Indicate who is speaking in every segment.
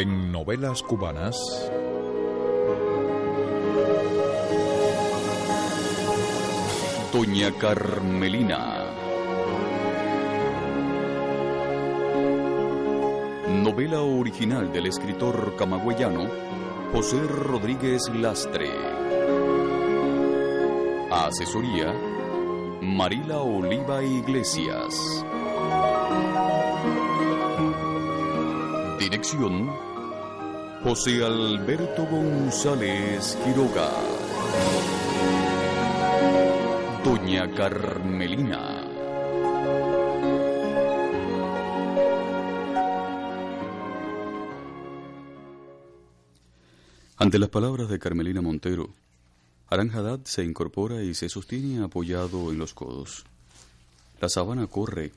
Speaker 1: En novelas cubanas.
Speaker 2: Doña Carmelina. Novela original del escritor camagüeyano José Rodríguez Lastre. Asesoría Marila Oliva Iglesias. José Alberto González Quiroga. Doña Carmelina. Ante las palabras de Carmelina Montero, Aranjadad se incorpora y se sostiene apoyado en los codos. La sabana corre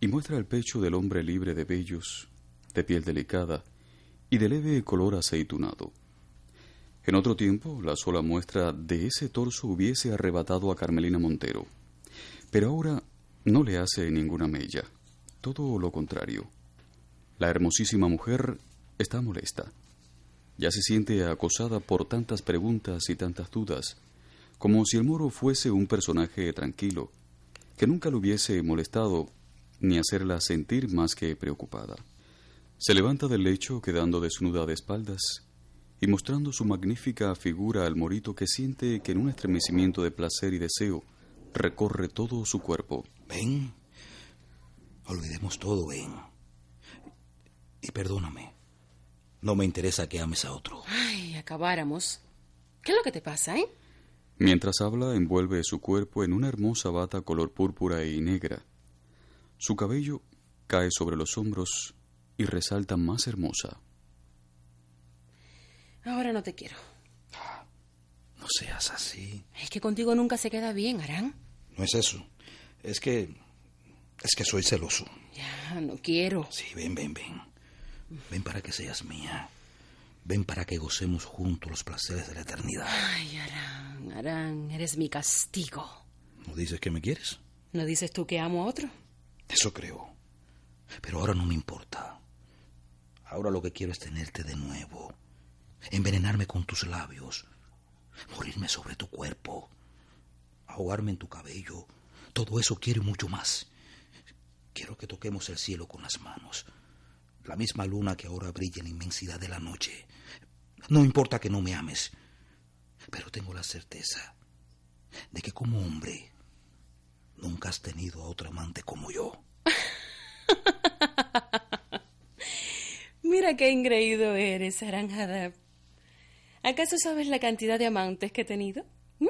Speaker 2: y muestra el pecho del hombre libre de vellos, de piel delicada y de leve color aceitunado. En otro tiempo, la sola muestra de ese torso hubiese arrebatado a Carmelina Montero, pero ahora no le hace ninguna mella, todo lo contrario. La hermosísima mujer está molesta. Ya se siente acosada por tantas preguntas y tantas dudas, como si el moro fuese un personaje tranquilo, que nunca le hubiese molestado ni hacerla sentir más que preocupada. Se levanta del lecho quedando desnuda de espaldas y mostrando su magnífica figura al morito que siente que en un estremecimiento de placer y deseo recorre todo su cuerpo.
Speaker 3: Ven, olvidemos todo, ven. Y perdóname. No me interesa que ames a otro.
Speaker 4: Ay, acabáramos. ¿Qué es lo que te pasa, eh?
Speaker 2: Mientras habla, envuelve su cuerpo en una hermosa bata color púrpura y negra. Su cabello cae sobre los hombros y resalta más hermosa.
Speaker 4: Ahora no te quiero.
Speaker 3: No seas así.
Speaker 4: Es que contigo nunca se queda bien, Arán.
Speaker 3: No es eso. Es que... Es que soy celoso.
Speaker 4: Ya, no quiero.
Speaker 3: Sí, ven, ven, ven. Ven para que seas mía. Ven para que gocemos juntos los placeres de la eternidad.
Speaker 4: Ay, Arán, Arán, eres mi castigo.
Speaker 3: ¿No dices que me quieres?
Speaker 4: ¿No dices tú que amo a otro?
Speaker 3: Eso creo. Pero ahora no me importa. Ahora lo que quiero es tenerte de nuevo. Envenenarme con tus labios. Morirme sobre tu cuerpo. Ahogarme en tu cabello. Todo eso quiero y mucho más. Quiero que toquemos el cielo con las manos. La misma luna que ahora brilla en la inmensidad de la noche. No importa que no me ames. Pero tengo la certeza de que como hombre nunca has tenido a otro amante como yo.
Speaker 4: Mira qué engreído eres, Aranjada. ¿Acaso sabes la cantidad de amantes que he tenido? ¿Mm?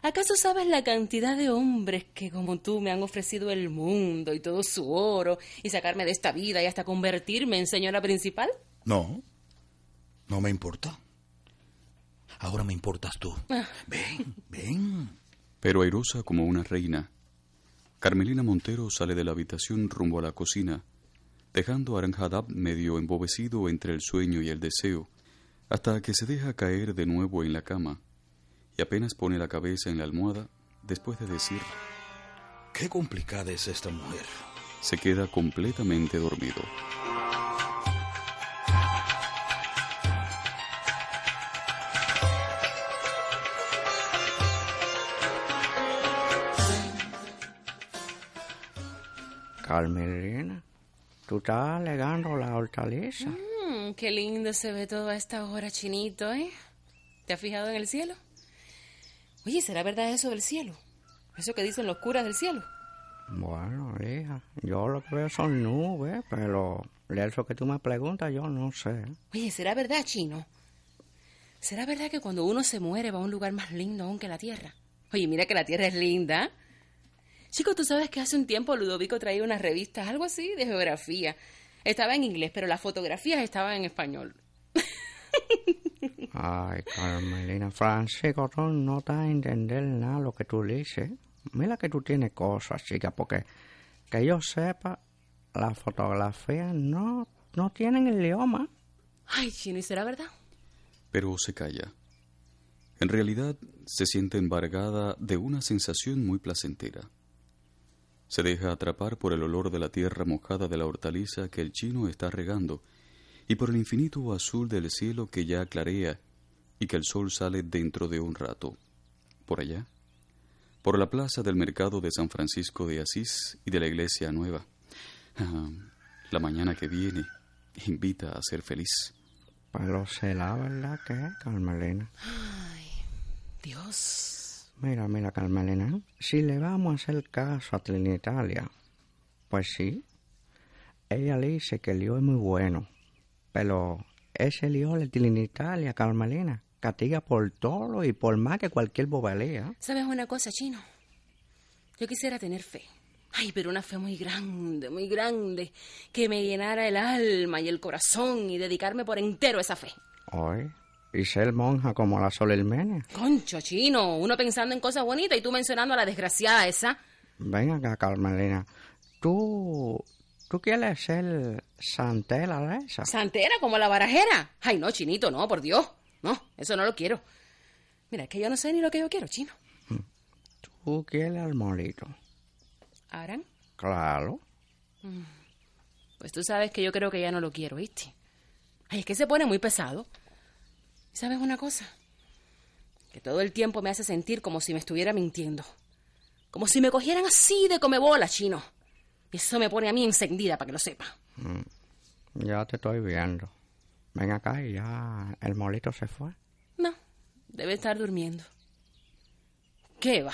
Speaker 4: ¿Acaso sabes la cantidad de hombres que como tú me han ofrecido el mundo y todo su oro y sacarme de esta vida y hasta convertirme en señora principal?
Speaker 3: No, no me importa. Ahora me importas tú.
Speaker 4: Ah.
Speaker 3: Ven, ven.
Speaker 2: Pero airosa como una reina, Carmelina Montero sale de la habitación rumbo a la cocina, dejando a Aranjadab medio embobecido entre el sueño y el deseo, hasta que se deja caer de nuevo en la cama y apenas pone la cabeza en la almohada después de decir,
Speaker 3: Qué complicada es esta mujer.
Speaker 2: se queda completamente dormido.
Speaker 5: Carmelina, tú estás alegando la hortaliza.
Speaker 4: Mm, qué lindo se ve todo a esta hora, chinito, ¿eh? ¿Te has fijado en el cielo? Oye, ¿será verdad eso del cielo? Eso que dicen los curas del cielo.
Speaker 5: Bueno, hija, yo lo que veo son nubes, pero de eso que tú me preguntas yo no sé.
Speaker 4: Oye, ¿será verdad, chino? ¿Será verdad que cuando uno se muere va a un lugar más lindo aún que la Tierra? Oye, mira que la Tierra es linda. Chico, tú sabes que hace un tiempo Ludovico traía unas revistas, algo así, de geografía. Estaba en inglés, pero las fotografías estaban en español.
Speaker 5: Ay, Carmelina, Francisco, tú no te vas a entender nada lo que tú dices. Mira que tú tienes cosas, chica, porque que yo sepa, las fotografías no, no tienen el idioma.
Speaker 4: Ay, Chino, ¿y será verdad?
Speaker 2: Pero se calla. En realidad se siente embargada de una sensación muy placentera. Se deja atrapar por el olor de la tierra mojada de la hortaliza que el chino está regando y por el infinito azul del cielo que ya clarea y que el sol sale dentro de un rato. Por allá, por la plaza del mercado de San Francisco de Asís y de la iglesia nueva. Ah, la mañana que viene invita a ser feliz.
Speaker 5: Pero será verdad que, Carmelina.
Speaker 4: Dios.
Speaker 5: Mira, mira, Carmelina, si le vamos a hacer caso a Trinitalia, pues sí. Ella le dice que el lío es muy bueno, pero ese lío de Trinitalia, Carmelina, castiga por todo y por más que cualquier bobalea.
Speaker 4: ¿Sabes una cosa, Chino? Yo quisiera tener fe. Ay, pero una fe muy grande, muy grande, que me llenara el alma y el corazón y dedicarme por entero a esa fe.
Speaker 5: Hoy, y ser monja como la Sol Hermenia.
Speaker 4: Concho, Chino, uno pensando en cosas bonitas y tú mencionando a la desgraciada esa.
Speaker 5: Ven acá, Carmelina. Tú, tú quieres ser santela de esa.
Speaker 4: Santera como la barajera. Ay, no, Chinito, no, por Dios. No, eso no lo quiero. Mira, es que yo no sé ni lo que yo quiero, Chino.
Speaker 5: Tú quieres al molito.
Speaker 4: ¿Aran?
Speaker 5: Claro.
Speaker 4: Pues tú sabes que yo creo que ya no lo quiero, ¿viste? Ay, es que se pone muy pesado. ¿Sabes una cosa? Que todo el tiempo me hace sentir como si me estuviera mintiendo. Como si me cogieran así de comebola, chino. Y eso me pone a mí encendida, para que lo sepa.
Speaker 5: Ya te estoy viendo. Ven acá y ya el molito se fue.
Speaker 4: No, debe estar durmiendo. ¿Qué va?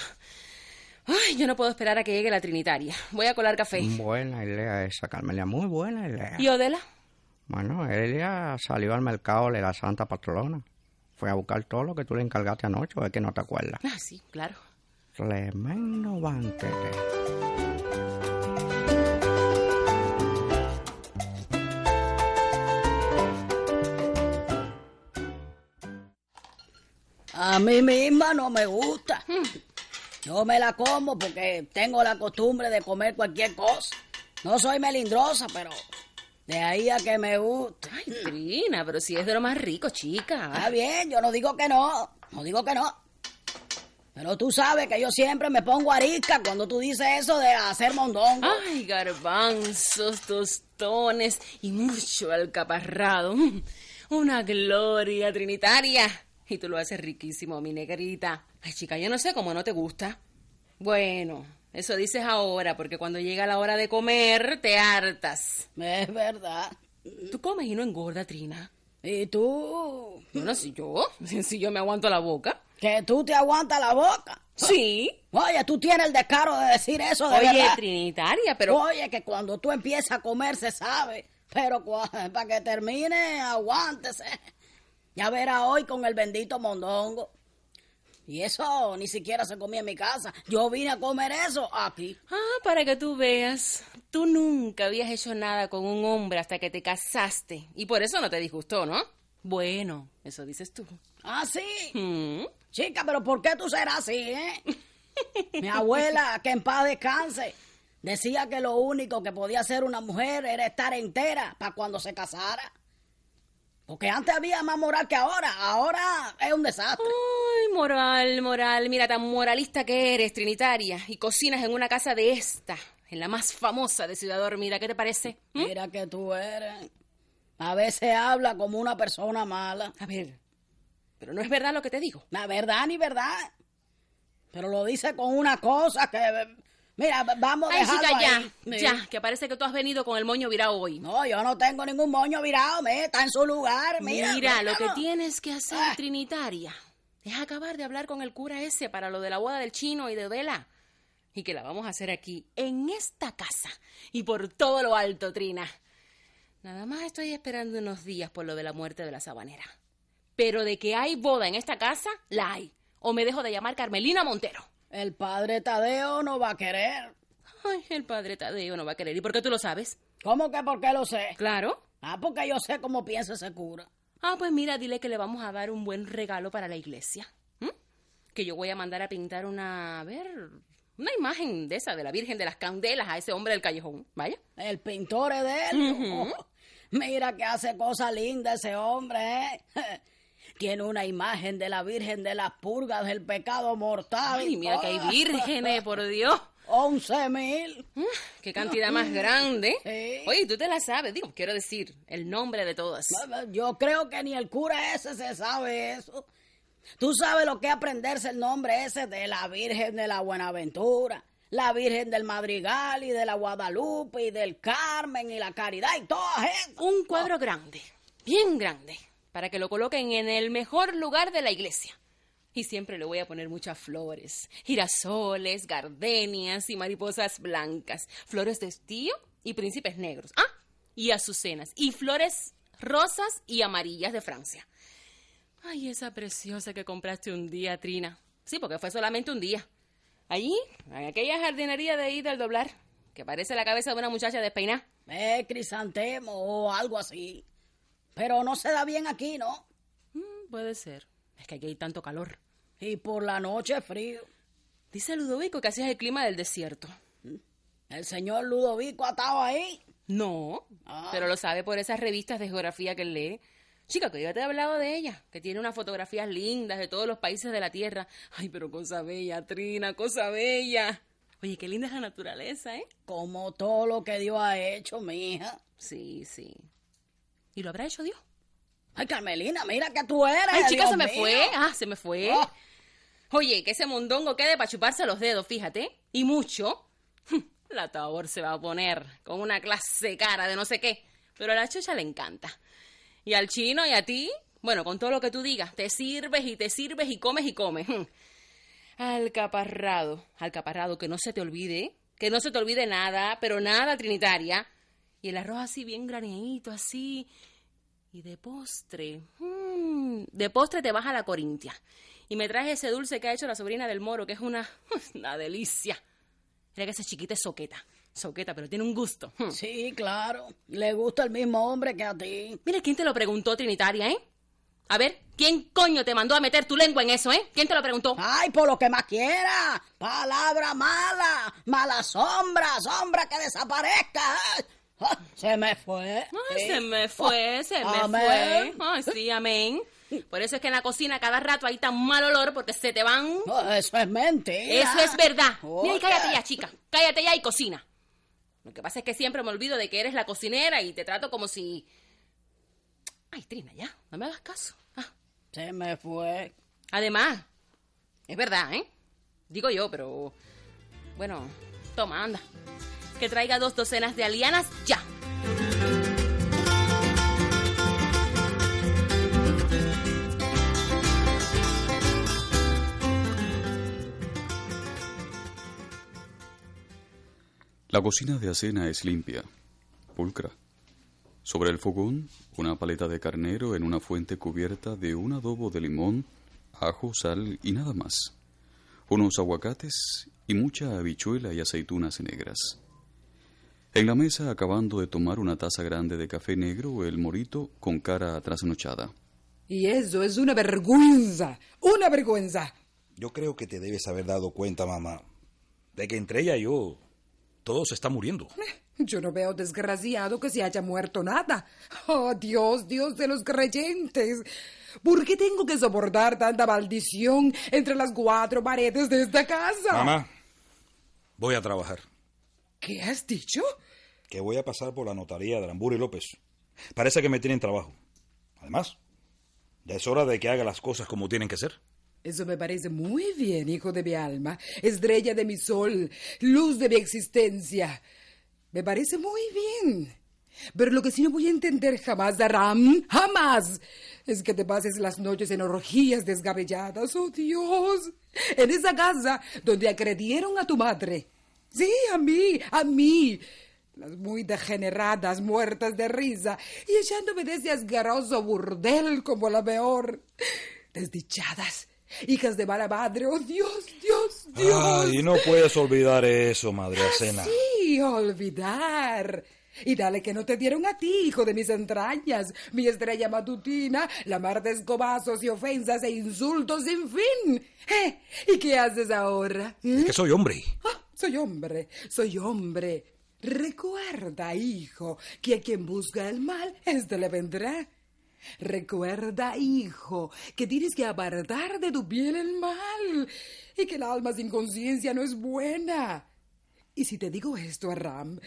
Speaker 4: Ay, yo no puedo esperar a que llegue la Trinitaria. Voy a colar café.
Speaker 5: Buena idea esa, Carmelia. Muy buena idea.
Speaker 4: ¿Y Odela?
Speaker 5: Bueno, ella salió al mercado de la Santa Patrona. Fue a buscar todo lo que tú le encargaste anoche, o es que no te acuerdas.
Speaker 4: Ah, sí, claro.
Speaker 5: Tremendo banquete.
Speaker 6: A mí misma no me gusta. Yo me la como porque tengo la costumbre de comer cualquier cosa. No soy melindrosa, pero de ahí a que me guste.
Speaker 4: Ay, Trina, pero si es de lo más rico, chica.
Speaker 6: Está bien, yo no digo que no, no digo que no. Pero tú sabes que yo siempre me pongo arisca cuando tú dices eso de hacer mondongo.
Speaker 4: Ay, garbanzos, tostones y mucho alcaparrado. Mm, Una gloria trinitaria. Y tú lo haces riquísimo, mi negrita. Ay, chica, yo no sé cómo no te gusta. Bueno, eso dices ahora, porque cuando llega la hora de comer, te hartas.
Speaker 6: Es verdad.
Speaker 4: Tú comes y no engorda, Trina.
Speaker 6: ¿Y tú?
Speaker 4: Bueno, si yo, si yo me aguanto la boca.
Speaker 6: Que tú te aguantas la boca.
Speaker 4: Sí.
Speaker 6: Oye, tú tienes el descaro de decir eso de
Speaker 4: Oye,
Speaker 6: verdad.
Speaker 4: Trinitaria, pero...
Speaker 6: Oye, que cuando tú empiezas a comer se sabe, pero para que termine, aguántese. Ya verá hoy con el bendito mondongo. Y eso ni siquiera se comía en mi casa. Yo vine a comer eso aquí.
Speaker 4: Ah, para que tú veas. Tú nunca habías hecho nada con un hombre hasta que te casaste. Y por eso no te disgustó, ¿no? Bueno, eso dices tú.
Speaker 6: Ah, sí.
Speaker 4: Mm.
Speaker 6: Chica, pero ¿por qué tú serás así, eh? Mi abuela, que en paz descanse, decía que lo único que podía hacer una mujer era estar entera para cuando se casara. Porque antes había más moral que ahora. Ahora es un desastre.
Speaker 4: Ay, moral, moral. Mira, tan moralista que eres, Trinitaria. Y cocinas en una casa de esta, en la más famosa de Ciudad Dormida. ¿Qué te parece? ¿Mm?
Speaker 6: Mira que tú eres. A veces habla como una persona mala.
Speaker 4: A ver, pero no es verdad lo que te digo.
Speaker 6: La verdad ni verdad. Pero lo dice con una cosa que... Mira, vamos a
Speaker 4: Ay,
Speaker 6: dejarlo
Speaker 4: chica, ya,
Speaker 6: ahí.
Speaker 4: Ya, que parece que tú has venido con el moño virado hoy.
Speaker 6: No, yo no tengo ningún moño virado, me está en su lugar. Mira,
Speaker 4: Mira, lo que tienes que hacer,
Speaker 6: Ah.
Speaker 4: Trinitaria, es acabar de hablar con el cura ese para lo de la boda del chino y de Odela. Y que la vamos a hacer aquí, en esta casa. Y por todo lo alto, Trina. Nada más estoy esperando unos días por lo de la muerte de la sabanera. Pero de que hay boda en esta casa, la hay. O me dejo de llamar Carmelina Montero.
Speaker 6: El padre Tadeo no va a querer.
Speaker 4: Ay, el padre Tadeo no va a querer. ¿Y por qué tú lo sabes?
Speaker 6: ¿Cómo que por qué lo sé?
Speaker 4: Claro.
Speaker 6: Ah, porque yo sé cómo piensa ese cura.
Speaker 4: Ah, pues mira, dile que le vamos a dar un buen regalo para la iglesia. Que yo voy a mandar a pintar una, a ver, una imagen de esa, de la Virgen de las Candelas a ese hombre del callejón. Vaya.
Speaker 6: El pintor es de él. Oh, mira que hace cosas lindas ese hombre, ¿eh? Tiene una imagen de la Virgen de las Purgas del pecado mortal.
Speaker 4: Ay, mira que hay vírgenes, por Dios.
Speaker 6: Once mil.
Speaker 4: Mm, Qué cantidad más grande.
Speaker 6: Sí.
Speaker 4: Oye, tú te la sabes, digo, quiero decir, el nombre de todas.
Speaker 6: Yo creo que ni el cura ese se sabe eso. Tú sabes lo que es aprenderse el nombre ese de la Virgen de la Buenaventura, la Virgen del Madrigal y de la Guadalupe y del Carmen y la Caridad y todas esas.
Speaker 4: Un cuadro grande, bien grande, para que lo coloquen en el mejor lugar de la iglesia. Y siempre le voy a poner muchas flores, girasoles, gardenias y mariposas blancas, flores de estío y príncipes negros. Ah, y azucenas, y flores rosas y amarillas de Francia. Ay, esa preciosa que compraste un día, Trina. Sí, porque fue solamente un día. Allí, en aquella jardinería de ahí del doblar, que parece la cabeza de una muchacha despeinada.
Speaker 6: Eh, crisantemo o algo así. Pero no se da bien aquí, ¿no?
Speaker 4: Mm, puede ser. Es que aquí hay tanto calor.
Speaker 6: Y por la noche frío.
Speaker 4: Dice Ludovico que así es el clima del desierto.
Speaker 6: El señor Ludovico ha estado ahí.
Speaker 4: No,
Speaker 6: Ah.
Speaker 4: pero lo sabe por esas revistas de geografía que él lee. Chica, que yo te he hablado de ella, que tiene unas fotografías lindas de todos los países de la Tierra. Ay, pero cosa bella, Trina, cosa bella. Oye, qué linda es la naturaleza, ¿eh?
Speaker 6: Como todo lo que Dios ha hecho, mija.
Speaker 4: Sí, sí. ¿Y lo habrá hecho Dios?
Speaker 6: Ay, Carmelina, mira que tú eres.
Speaker 4: Ay, chica,
Speaker 6: Dios
Speaker 4: se me
Speaker 6: mío.
Speaker 4: fue. Ah, se me fue.
Speaker 6: Oh.
Speaker 4: Oye, que ese mondongo quede para chuparse los dedos, fíjate. Y mucho. La Tabor se va a poner con una clase cara de no sé qué. Pero a la chucha le encanta. Y al chino y a ti, bueno, con todo lo que tú digas, te sirves y te sirves y comes y comes. Alcaparrado, alcaparrado, que no se te olvide, que no se te olvide nada, pero nada, Trinitaria. Y el arroz así bien graneadito, así. Y de postre, mm, de postre te vas a la Corintia. Y me traes ese dulce que ha hecho la sobrina del moro, que es una, una delicia. Mira que esa chiquita es soqueta. Soqueta, pero tiene un gusto. Hmm.
Speaker 6: Sí, claro. Le gusta el mismo hombre que a ti.
Speaker 4: Mira, ¿quién te lo preguntó, Trinitaria, eh? A ver, ¿quién coño te mandó a meter tu lengua en eso, eh? ¿Quién te lo preguntó?
Speaker 6: Ay, por lo que más quiera. Palabra mala. Mala sombra. Sombra que desaparezca. Ah, Se me fue.
Speaker 4: Ay,
Speaker 6: Sí.
Speaker 4: se me fue, se me
Speaker 6: Amén.
Speaker 4: fue. Ay, sí, amén. Por eso es que en la cocina cada rato hay tan mal olor porque se te van.
Speaker 6: Eso es mentira.
Speaker 4: Eso es verdad. Mira, y cállate ya, chica. Cállate ya y cocina. Lo que pasa es que siempre me olvido de que eres la cocinera y te trato como si... Ay, Trina, ya, no me hagas caso. Ah,
Speaker 6: Se me fue.
Speaker 4: Además, es verdad, ¿eh? Digo yo, pero... Bueno, toma, anda. Que traiga dos docenas de alianas ya.
Speaker 2: La cocina de acena es limpia, pulcra. Sobre el fogón, una paleta de carnero en una fuente cubierta de un adobo de limón, ajo, sal y nada más. Unos aguacates y mucha habichuela y aceitunas negras. En la mesa, acabando de tomar una taza grande de café negro, el morito con cara trasnochada.
Speaker 7: Y eso es una vergüenza, una vergüenza.
Speaker 3: Yo creo que te debes haber dado cuenta, mamá, de que entre ella y yo todo se está muriendo.
Speaker 7: Yo no veo desgraciado que se haya muerto nada. Oh, Dios, Dios de los creyentes. ¿Por qué tengo que soportar tanta maldición entre las cuatro paredes de esta casa?
Speaker 3: Mamá, voy a trabajar.
Speaker 7: ¿Qué has dicho?
Speaker 3: Que voy a pasar por la notaría de Aramburu y López. Parece que me tienen trabajo. Además, ya es hora de que haga las cosas como tienen que ser.
Speaker 7: Eso me parece muy bien, hijo de mi alma, estrella de mi sol, luz de mi existencia. Me parece muy bien. Pero lo que sí no voy a entender jamás, Aram, jamás, es que te pases las noches en orgías desgabelladas, oh Dios, en esa casa donde agredieron a tu madre. Sí, a mí, a mí. Las muy degeneradas, muertas de risa, y echándome de ese asqueroso burdel como la peor. Desdichadas, hijas de mala madre, oh Dios, Dios, Dios.
Speaker 3: Ay, no puedes olvidar eso, madre Acena.
Speaker 7: Sí, olvidar. Y dale que no te dieron a ti, hijo de mis entrañas, mi estrella matutina, la mar de escobazos y ofensas e insultos sin fin. ¿Eh? ¿Y qué haces ahora?
Speaker 3: Es que soy hombre.
Speaker 7: Ah, soy hombre, soy hombre. Recuerda, hijo, que a quien busca el mal, este le vendrá. Recuerda, hijo, que tienes que apartar de tu piel el mal y que el alma sin conciencia no es buena. Y si te digo esto, Aram,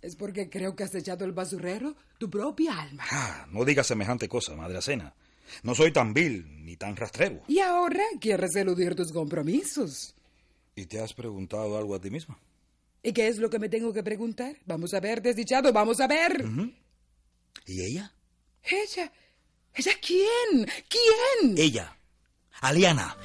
Speaker 7: es porque creo que has echado el basurero tu propia alma.
Speaker 3: Ah, no digas semejante cosa, madre Acena. No soy tan vil ni tan rastrero.
Speaker 7: Y ahora quieres eludir tus compromisos.
Speaker 3: ¿Y te has preguntado algo a ti misma?
Speaker 7: ¿Y qué es lo que me tengo que preguntar? Vamos a ver, desdichado, vamos a ver.
Speaker 3: ¿Y ella?
Speaker 7: Ella. ¿Ella quién? ¿Quién?
Speaker 3: Ella. Aliana.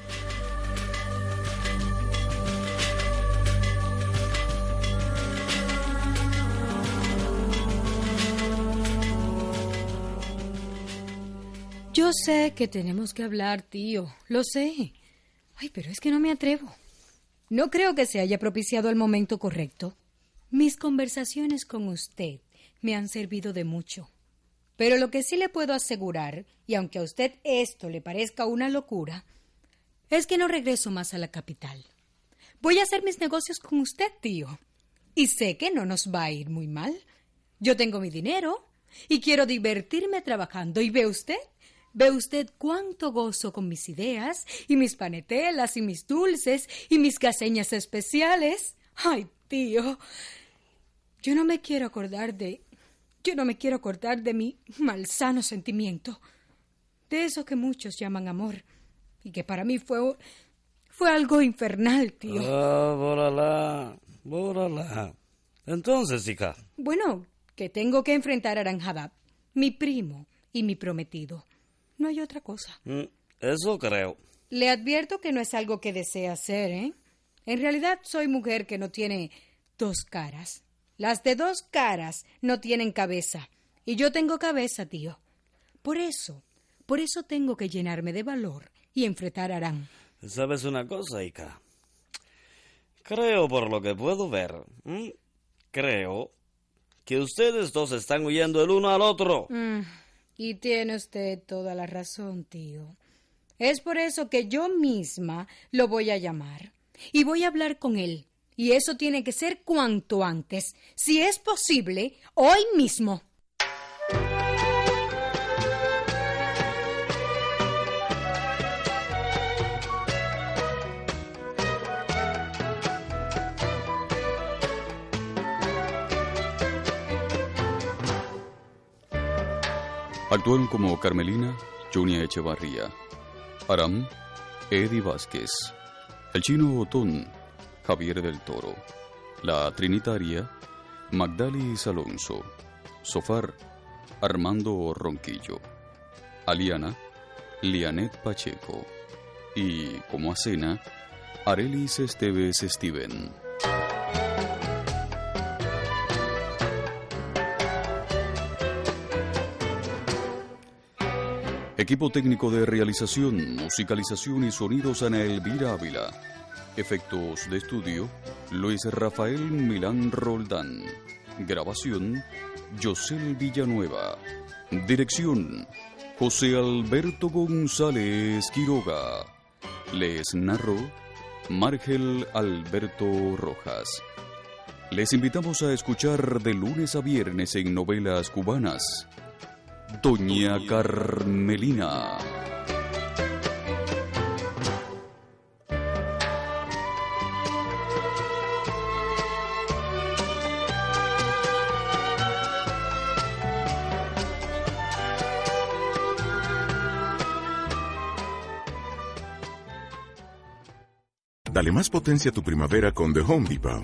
Speaker 8: Yo sé que tenemos que hablar, tío. Lo sé. Ay, pero es que no me atrevo. No creo que se haya propiciado el momento correcto. Mis conversaciones con usted me han servido de mucho. Pero lo que sí le puedo asegurar, y aunque a usted esto le parezca una locura, es que no regreso más a la capital. Voy a hacer mis negocios con usted, tío. Y sé que no nos va a ir muy mal. Yo tengo mi dinero y quiero divertirme trabajando. ¿Y ve usted? ¿Ve usted cuánto gozo con mis ideas y mis panetelas y mis dulces y mis caseñas especiales? Ay, tío, yo no me quiero acordar de... Yo no me quiero acordar de mi malsano sentimiento, de eso que muchos llaman amor, y que para mí fue... fue algo infernal, tío.
Speaker 9: Ah, bórala, bórala. Entonces, hija.
Speaker 8: Bueno, que tengo que enfrentar a Aranjadab, mi primo y mi prometido. No hay otra cosa.
Speaker 9: Mm, Eso creo.
Speaker 8: Le advierto que no es algo que desea hacer, ¿eh? En realidad soy mujer que no tiene dos caras. Las de dos caras no tienen cabeza. Y yo tengo cabeza, tío. Por eso, por eso tengo que llenarme de valor y enfrentar a Arán.
Speaker 9: ¿Sabes una cosa, hija? Creo, por lo que puedo ver, ¿m? creo que ustedes dos están huyendo el uno al otro.
Speaker 8: Mm, y tiene usted toda la razón, tío. Es por eso que yo misma lo voy a llamar. Y voy a hablar con él. Y eso tiene que ser cuanto antes. Si es posible, hoy mismo.
Speaker 2: Actúan como Carmelina, Junia Echevarría, Aram, Eddie Vázquez, el chino Otón, Javier del Toro, la trinitaria, Magdalis Alonso, Sofar, Armando Ronquillo, Aliana, Lianet Pacheco y, como acena, Arelis Esteves Steven. Equipo técnico de realización, musicalización y sonidos Ana Elvira Ávila. Efectos de estudio, Luis Rafael Milán Roldán. Grabación, Yosel Villanueva. Dirección, José Alberto González Quiroga. Les narró, Margel Alberto Rojas. Les invitamos a escuchar de lunes a viernes en novelas cubanas. Doña Carmelina.
Speaker 10: Dale más potencia a tu primavera con The Home Depot.